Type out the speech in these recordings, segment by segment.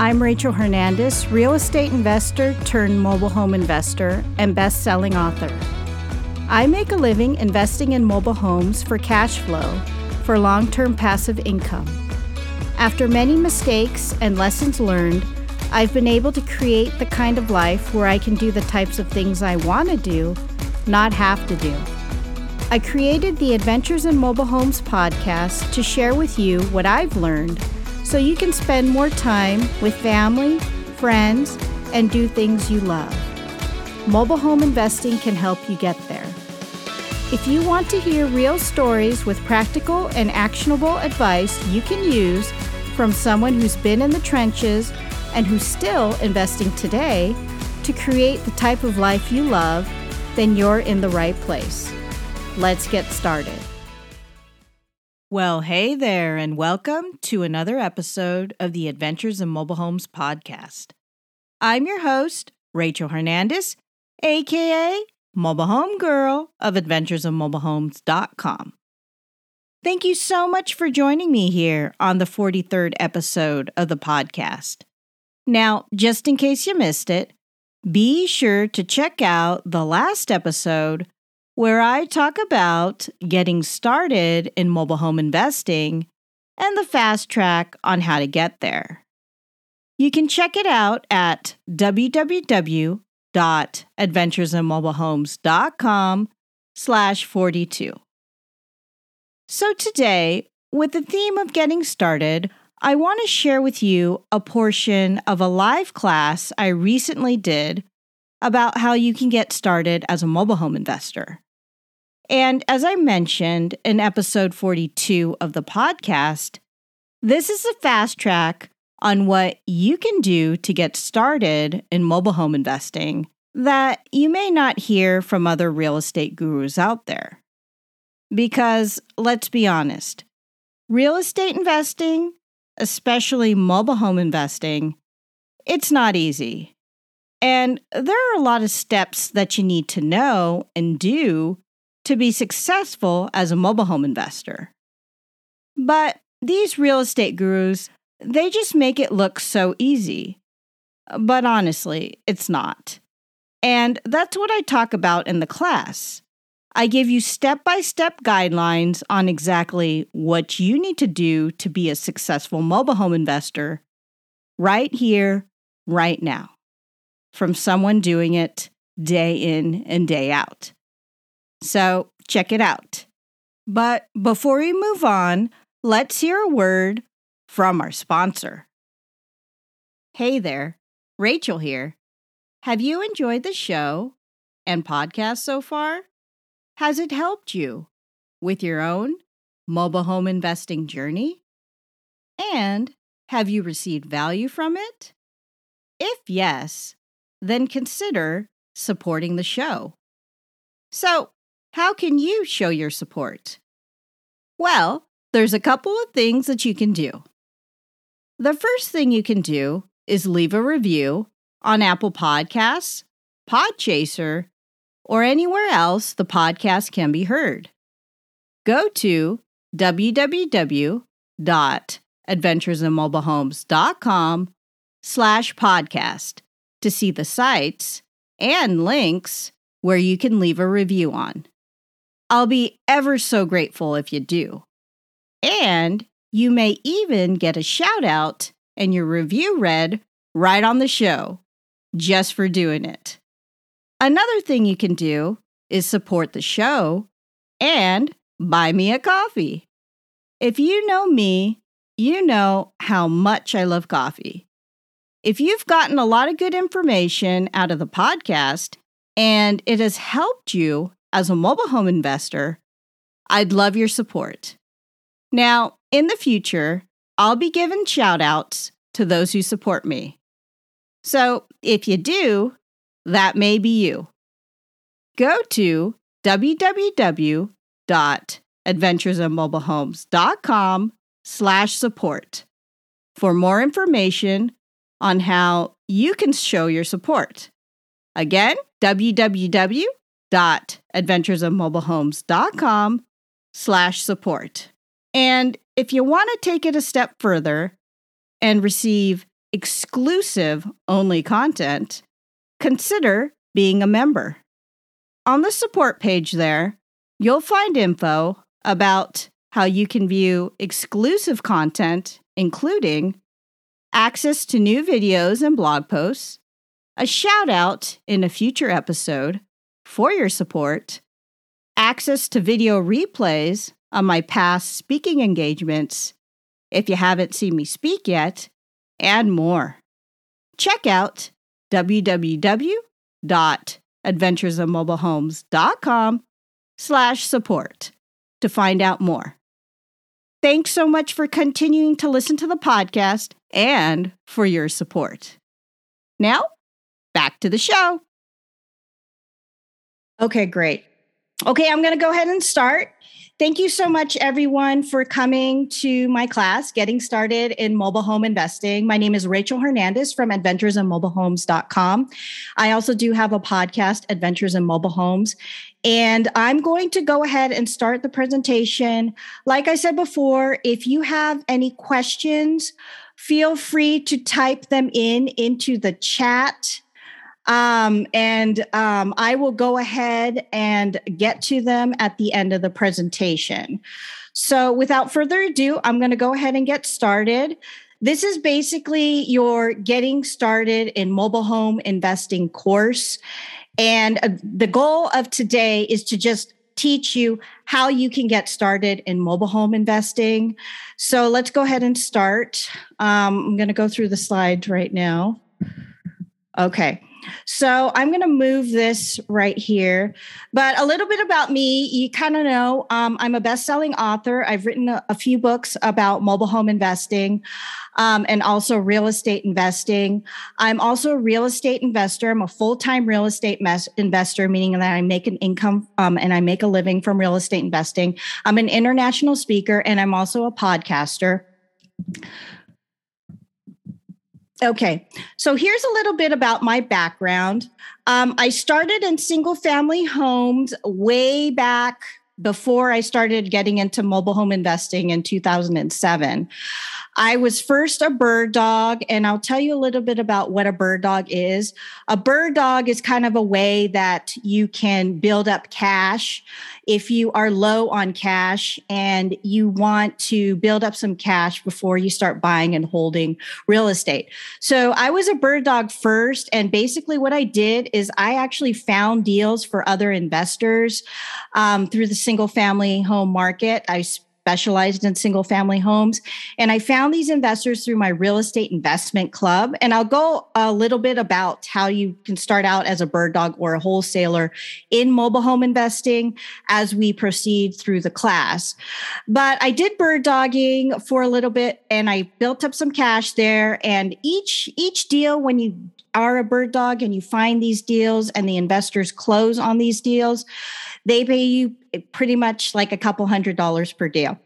I'm Rachel Hernandez, real estate investor turned mobile home investor and best selling author. I make a living investing in mobile homes for cash flow for long term passive income. After many mistakes and lessons learned, I've been able to create the kind of life where I can do the types of things I want to do, not have to do. I created the Adventures in Mobile Homes podcast to share with you what I've learned so you can spend more time with family, friends, and do things you love. Mobile home investing can help you get there. If you want to hear real stories with practical and actionable advice you can use from someone who's been in the trenches and who's still investing today to create the type of life you love, then you're in the right place. Let's get started. Well, hey there, and welcome to another episode of the Adventures in Mobile Homes podcast. I'm your host, Rachel Hernandez, aka Mobile Home Girl of AdventuresInMobileHomes.com. Thank you so much for joining me here on the 43rd episode of the podcast. Now, just in case you missed it, be sure to check out the last episode where I talk about getting started in mobile home investing and the fast track on how to get there. You can check it out at www.adventuresinmobilehomes.com slash 42. So today, with the theme of getting started, I want to share with you a portion of a live class I recently did about how you can get started as a mobile home investor. And as I mentioned in episode 42 of the podcast, this is a fast track on what you can do to get started in mobile home investing that you may not hear from other real estate gurus out there. Because let's be honest, real estate investing, especially mobile home investing, it's not easy. And there are a lot of steps that you need to know and do to be successful as a mobile home investor. But these real estate gurus, they just make it look so easy. But honestly, it's not. And that's what I talk about in the class. I give you step by step guidelines on exactly what you need to do to be a successful mobile home investor right here, right now, from someone doing it day in and day out. So check it out. But before we move on, let's hear a word from our sponsor. Hey there, Rachel here. Have you enjoyed the show and podcast so far? Has it helped you with your own mobile home investing journey? And have you received value from it? If yes, then consider supporting the show. So, how can you show your support? Well, there's a couple of things that you can do. The first thing you can do is leave a review on Apple Podcasts, Podchaser, or anywhere else the podcast can be heard. Go to www.adventuresinmobilehomes.com slash podcast to see the sites and links where you can leave a review on. I'll be ever so grateful if you do. And you may even get a shout out and your review read right on the show just for doing it. Another thing you can do is support the show and buy me a coffee. If you know me, you know how much I love coffee. If you've gotten a lot of good information out of the podcast and it has helped you as a mobile home investor, I'd love your support. Now, in the future, I'll be giving shout outs to those who support me. So if you do, that may be you. Go to www.adventuresinmobilehomes.com slash support for more information on how you can show your support. Again, www.adventuresinmobilehomes.com slash support. And if you want to take it a step further and receive exclusive only content, consider being a member. On the support page there, you'll find info about how you can view exclusive content, including access to new videos and blog posts, a shout out in a future episode for your support, access to video replays on my past speaking engagements if you haven't seen me speak yet, and more. Check out www.adventuresofmobilehomes.com slash support to find out more. Thanks so much for continuing to listen to the podcast and for your support. Now, back to the show. Okay, great. Okay, I'm going to go ahead and start. Thank you so much, everyone, for coming to my class, Getting Started in Mobile Home Investing. My name is Rachel Hernandez from adventuresinmobilehomes.com. I also do have a podcast, Adventures in Mobile Homes. And I'm going to go ahead and start the presentation. Like I said before, if you have any questions, feel free to type them in into the chat um, and um, I will go ahead and get to them at the end of the presentation. So, without further ado, I'm going to go ahead and get started. This is basically your getting started in mobile home investing course. And uh, the goal of today is to just teach you how you can get started in mobile home investing. So let's go ahead and start. Um, I'm going to go through the slides right now. Okay. So I'm going to move this right here. But a little bit about me, you kind of know um, I'm a best selling author. I've written a, a, few books about mobile home investing. Um, and also real estate investing. I'm also a real estate investor. I'm a full time real estate mes- investor, meaning that I make an income um, and I make a living from real estate investing. I'm an international speaker and I'm also a podcaster. Okay, so here's a little bit about my background. Um, I started in single family homes way back before I started getting into mobile home investing in 2007. I was first a bird dog, and I'll tell you a little bit about what a bird dog is. A bird dog is kind of a way that you can build up cash if you are low on cash and you want to build up some cash before you start buying and holding real estate. So I was a bird dog first. And basically, what I did is I actually found deals for other investors um, through the single family home market. I specialized in single family homes. And I found these investors through my real estate investment club. And I'll go a little bit about how you can start out as a bird dog or a wholesaler in mobile home investing as we proceed through the class. But I did bird dogging for a little bit and I built up some cash there. And each each deal when you are a bird dog and you find these deals and the investors close on these deals, they pay you pretty much like a couple hundred dollars per deal.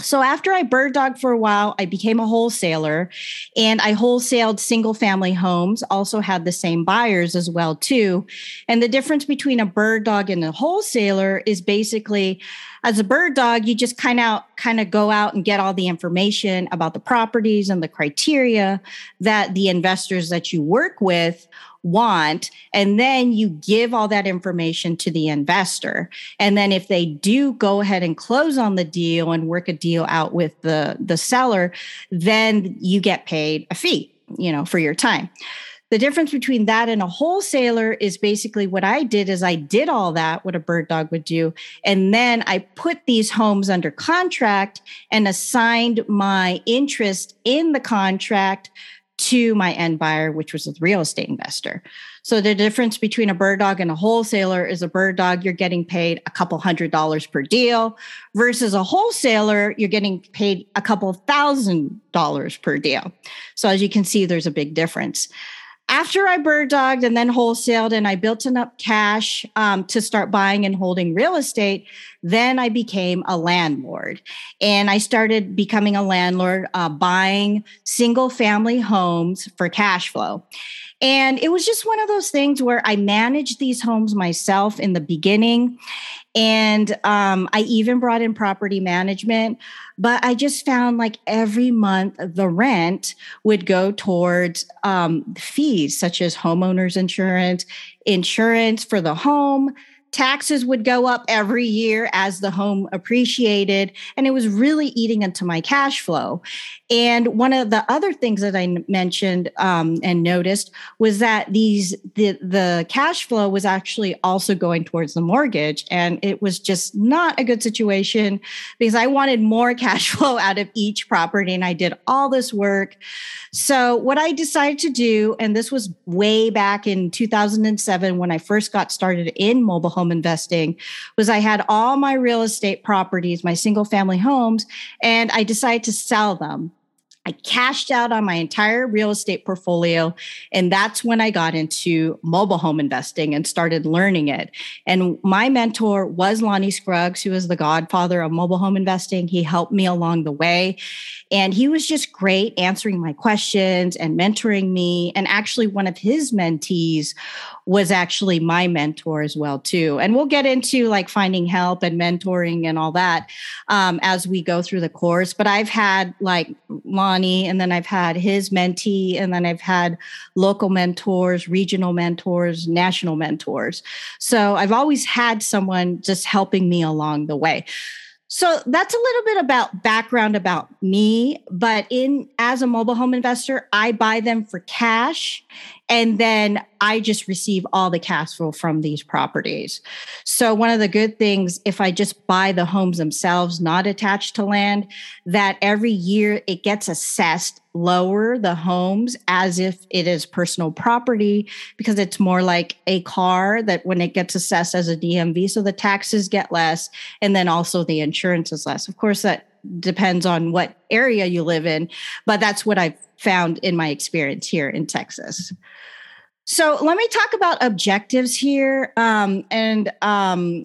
So after I bird dog for a while, I became a wholesaler and I wholesaled single family homes, also had the same buyers as well too. And the difference between a bird dog and a wholesaler is basically as a bird dog, you just kind of kind of go out and get all the information about the properties and the criteria that the investors that you work with want. And then you give all that information to the investor. And then if they do go ahead and close on the deal and work a deal out with the, the seller, then you get paid a fee, you know, for your time. The difference between that and a wholesaler is basically what I did is I did all that, what a bird dog would do. And then I put these homes under contract and assigned my interest in the contract to my end buyer, which was a real estate investor. So the difference between a bird dog and a wholesaler is a bird dog, you're getting paid a couple hundred dollars per deal versus a wholesaler, you're getting paid a couple thousand dollars per deal. So as you can see, there's a big difference after I bird dogged and then wholesaled and I built enough cash um, to start buying and holding real estate, then I became a landlord. And I started becoming a landlord, uh, buying single family homes for cash flow. And it was just one of those things where I managed these homes myself in the beginning. And um, I even brought in property management. But I just found like every month the rent would go towards um, fees such as homeowners insurance, insurance for the home taxes would go up every year as the home appreciated and it was really eating into my cash flow and one of the other things that i mentioned um, and noticed was that these the the cash flow was actually also going towards the mortgage and it was just not a good situation because i wanted more cash flow out of each property and i did all this work so what i decided to do and this was way back in 2007 when i first got started in mobile home investing was I had all my real estate properties, my single family homes, and I decided to sell them. I cashed out on my entire real estate portfolio. And that's when I got into mobile home investing and started learning it. And my mentor was Lonnie Scruggs, who was the godfather of mobile home investing. He helped me along the way. And he was just great answering my questions and mentoring me. And actually, one of his mentees was actually my mentor as well too. And we'll get into like finding help and mentoring and all that um, as we go through the course. But i've had like lonnie and then i've had his mentee and then i've had local mentors regional mentors national mentors. So i've always had someone just helping me along the way so that's a little bit about background about me, but in as a mobile home investor, I buy them for cash and then I just receive all the cash flow from these properties. So one of the good things if I just buy the homes themselves not attached to land that every year it gets assessed lower the homes as if it is personal property because it's more like a car that when it gets assessed as a DMV so the taxes get less and then also the insurance is less. Of course that depends on what area you live in, but that's what I've found in my experience here in Texas. So let me talk about objectives here. Um, and um,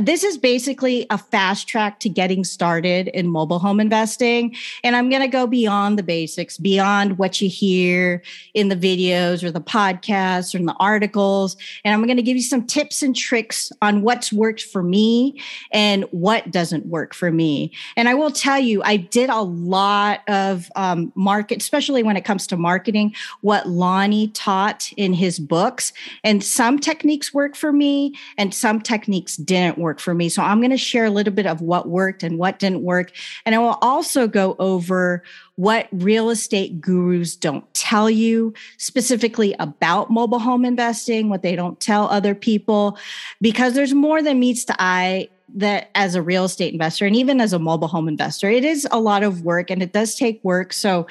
this is basically a fast track to getting started in mobile home investing. And I'm going to go beyond the basics, beyond what you hear in the videos or the podcasts or in the articles. And I'm going to give you some tips and tricks on what's worked for me and what doesn't work for me. And I will tell you, I did a lot of um, market, especially when it comes to marketing, what Lonnie taught in his books. And some techniques work for me and some techniques didn't work work for me. So I'm going to share a little bit of what worked and what didn't work. And I will also go over what real estate gurus don't tell you specifically about mobile home investing, what they don't tell other people, because there's more than meets the eye that as a real estate investor and even as a mobile home investor, it is a lot of work and it does take work. So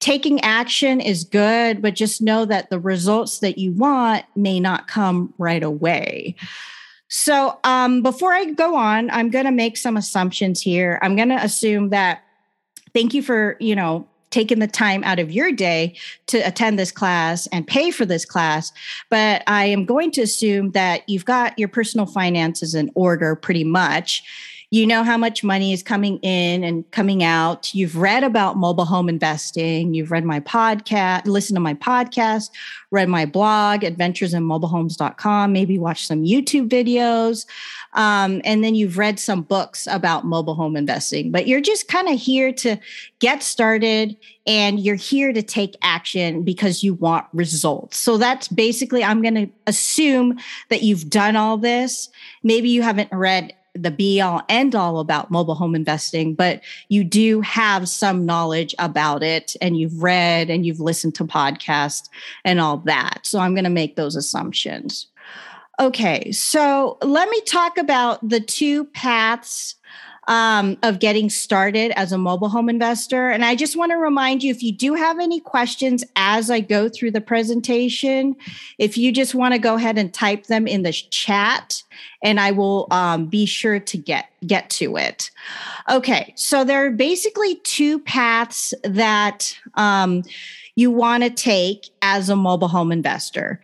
taking action is good, but just know that the results that you want may not come right away. So, um, before I go on, I'm going to make some assumptions here. I'm going to assume that thank you for, you know, taking the time out of your day to attend this class and pay for this class. But I am going to assume that you've got your personal finances in order pretty much you know how much money is coming in and coming out. You've read about mobile home investing. You've read my podcast, listened to my podcast, read my blog, adventuresinmobilehomes.com, maybe watch some YouTube videos. Um, and then you've read some books about mobile home investing, but you're just kind of here to get started and you're here to take action because you want results. So that's basically, I'm going to assume that you've done all this. Maybe you haven't read the be all end all about mobile home investing, but you do have some knowledge about it and you've read and you've listened to podcasts and all that. So I'm going to make those assumptions. Okay, so let me talk about the two paths um, of getting started as a mobile home investor. And I just want to remind you if you do have any questions as I go through the presentation, if you just want to go ahead and type them in the chat, and I will um, be sure to get get to it. Okay, so there are basically two paths that um, you want to take as a mobile home investor.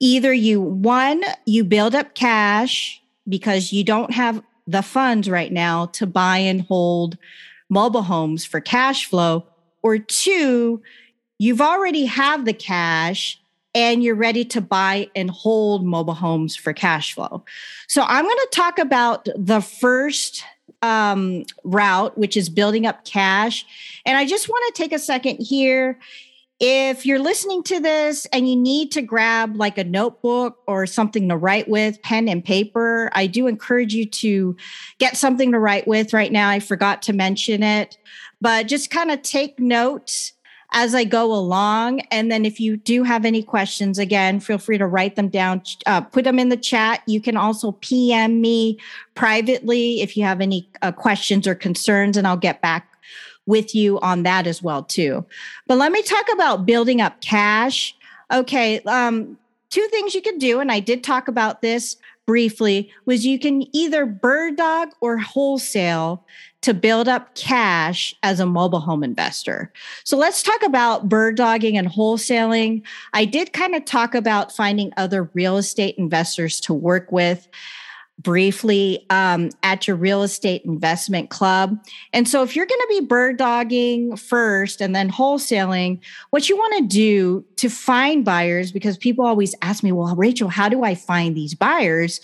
Either you one you build up cash because you don't have the funds right now to buy and hold mobile homes for cash flow or two you've already have the cash and you're ready to buy and hold mobile homes for cash flow. So I'm going to talk about the first um, route, which is building up cash. And I just want to take a second here. If you're listening to this and you need to grab like a notebook or something to write with, pen and paper, I do encourage you to get something to write with right now. I forgot to mention it, but just kind of take notes as I go along. And then if you do have any questions, again, feel free to write them down, uh, put them in the chat. You can also PM me privately if you have any uh, questions or concerns, and I'll get back with you on that as well too. But let me talk about building up cash. Okay, um, two things you can do, and I did talk about this briefly, was you can either bird dog or wholesale to build up cash as a mobile home investor. So let's talk about bird dogging and wholesaling. I did kind of talk about finding other real estate investors to work with briefly um, at your real estate investment club. And so, if you're going to be bird dogging first and then wholesaling, what you want to do to find buyers, because people always ask me, well, Rachel, how do I find these buyers?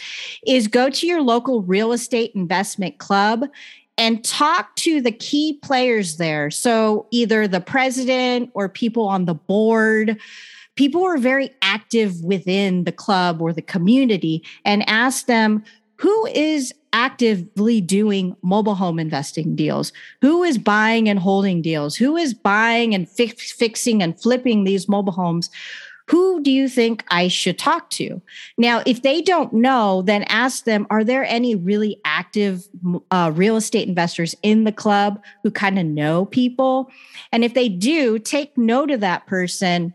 Is go to your local real estate investment club and talk to the key players there. So, either the president or people on the board people who are very active within the club or the community and ask them who is actively doing mobile home investing deals? Who is buying and holding deals? Who is buying and fix, fixing and flipping these mobile homes? Who do you think I should talk to? Now, if they don't know, then ask them Are there any really active uh, real estate investors in the club who kind of know people? And if they do, take note of that person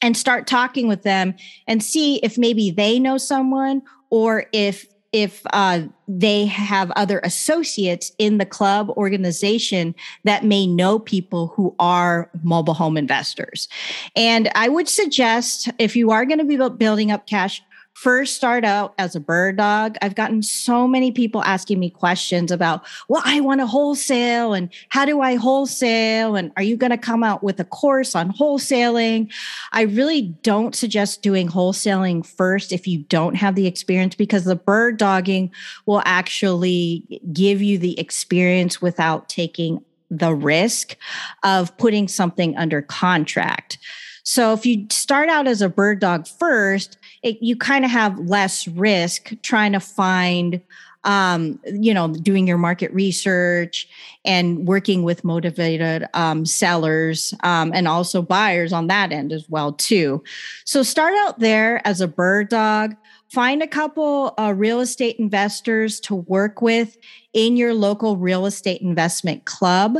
and start talking with them and see if maybe they know someone or if if uh, they have other associates in the club organization that may know people who are mobile home investors. And I would suggest if you are going to be building up cash, first start out as a bird dog, I've gotten so many people asking me questions about, well, I want to wholesale and how do I wholesale? And are you going to come out with a course on wholesaling? I really don't suggest doing wholesaling first if you don't have the experience because the bird dogging will actually give you the experience without taking the risk of putting something under contract. So if you start out as a bird dog first, it, you kind of have less risk trying to find um, you know, doing your market research and working with motivated um, sellers um, and also buyers on that end as well too. So start out there as a bird dog. Find a couple uh, real estate investors to work with in your local real estate investment club.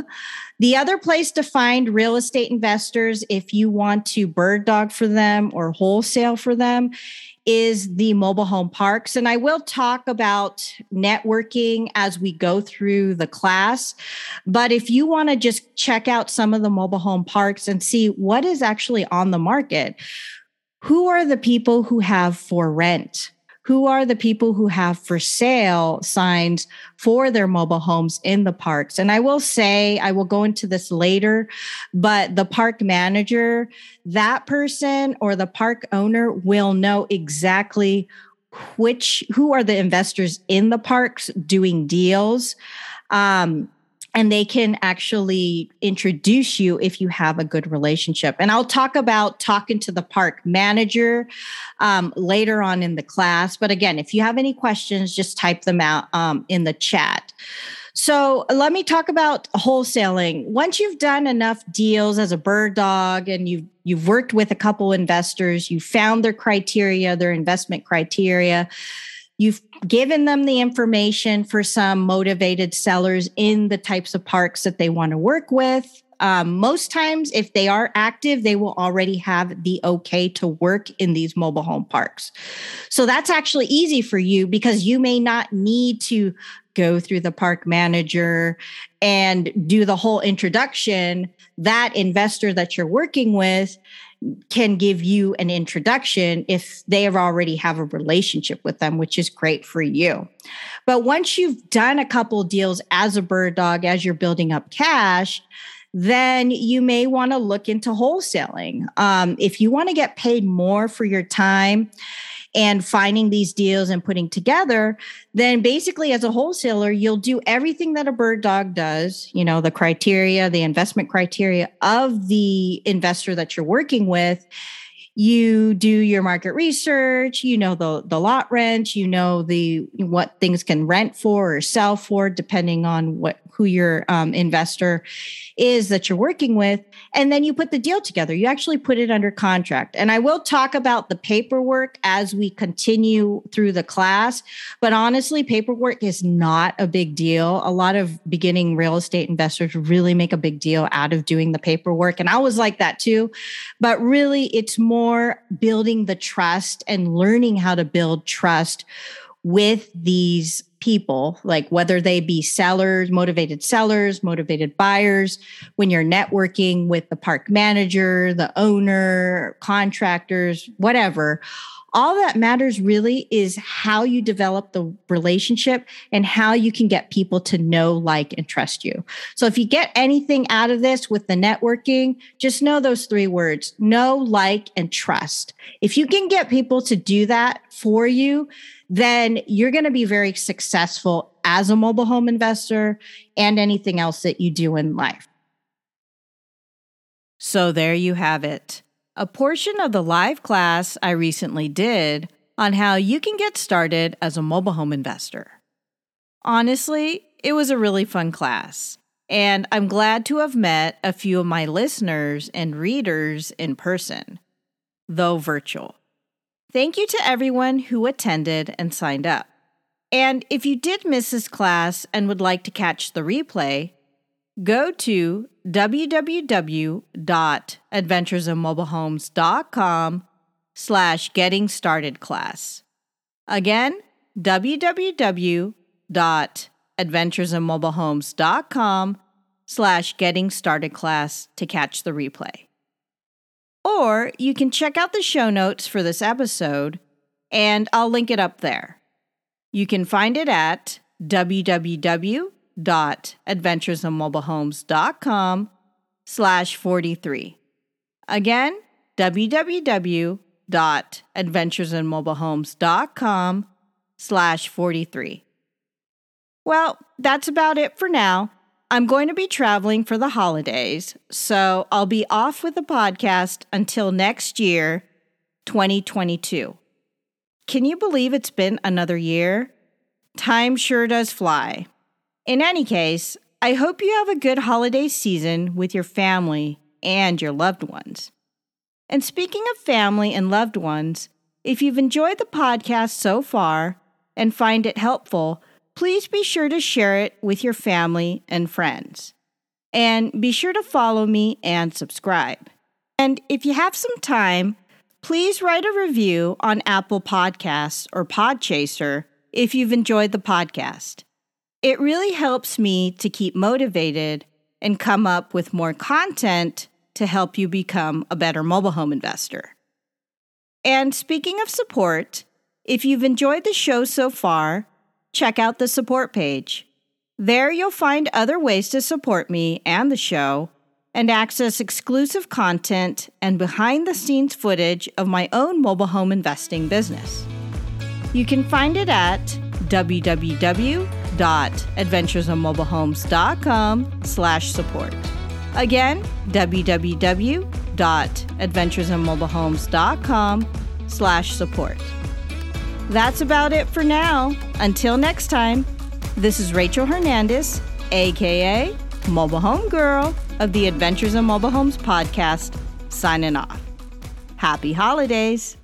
The other place to find real estate investors, if you want to bird dog for them or wholesale for them, is the mobile home parks. And I will talk about networking as we go through the class. But if you want to just check out some of the mobile home parks and see what is actually on the market, who are the people who have for rent? who are the people who have for sale signs for their mobile homes in the parks. And I will say, I will go into this later, but the park manager, that person or the park owner will know exactly which who are the investors in the parks doing deals um, and they can actually introduce you if you have a good relationship. And I'll talk about talking to the park manager um, later on in the class. But again, if you have any questions, just type them out um, in the chat. So let me talk about wholesaling. Once you've done enough deals as a bird dog and you've you've worked with a couple investors, you found their criteria, their investment criteria, You've given them the information for some motivated sellers in the types of parks that they want to work with. Um, most times, if they are active, they will already have the okay to work in these mobile home parks. So that's actually easy for you because you may not need to go through the park manager and do the whole introduction. That investor that you're working with can give you an introduction if they already have a relationship with them, which is great for you. But once you've done a couple deals as a bird dog, as you're building up cash, then you may want to look into wholesaling. Um, if you want to get paid more for your time, and finding these deals and putting together, then basically as a wholesaler, you'll do everything that a bird dog does, you know, the criteria, the investment criteria of the investor that you're working with. You do your market research you know the the lot rent you know the what things can rent for or sell for depending on what who your um, investor is that you're working with and then you put the deal together. You actually put it under contract. And i will talk about the paperwork as we continue through the class but honestly paperwork is not a big deal. A lot of beginning real estate investors really make a big deal out of doing the paperwork and i was like that too. But really it's more more building the trust and learning how to build trust with these people, like whether they be sellers, motivated sellers, motivated buyers, when you're networking with the park manager, the owner, contractors, whatever all that matters really is how you develop the relationship and how you can get people to know, like, and trust you. So if you get anything out of this with the networking, just know those three words know, like, and trust. If you can get people to do that for you, then you're going to be very successful as a mobile home investor and anything else that you do in life. So there you have it a portion of the live class I recently did on how you can get started as a mobile home investor. Honestly, it was a really fun class, and I'm glad to have met a few of my listeners and readers in person, though virtual. Thank you to everyone who attended and signed up. And if you did miss this class and would like to catch the replay, go to www.adventuresofmobilehomes.com slash getting started class. Again, www.adventuresofmobilehomes.com slash getting started class to catch the replay. Or you can check out the show notes for this episode, and I'll link it up there. You can find it at www www.adventuresofmobilehomes.com slash 43. Again, www.adventuresofmobilehomes.com slash 43. Well, that's about it for now. I'm going to be traveling for the holidays, so I'll be off with the podcast until next year, 2022. Can you believe it's been another year? Time sure does fly. In any case, I hope you have a good holiday season with your family and your loved ones. And speaking of family and loved ones, if you've enjoyed the podcast so far and find it helpful, please be sure to share it with your family and friends. And be sure to follow me and subscribe. And if you have some time, please write a review on Apple Podcasts or Podchaser if you've enjoyed the podcast. It really helps me to keep motivated and come up with more content to help you become a better mobile home investor. And speaking of support, if you've enjoyed the show so far, check out the support page. There you'll find other ways to support me and the show and access exclusive content and behind the scenes footage of my own mobile home investing business. You can find it at www www.adventuresofmobilehomes.com slash support. Again, www.adventuresofmobilehomes.com slash support. That's about it for now. Until next time, this is Rachel Hernandez, aka Mobile Home Girl of the Adventures of Mobile Homes podcast, signing off. Happy holidays!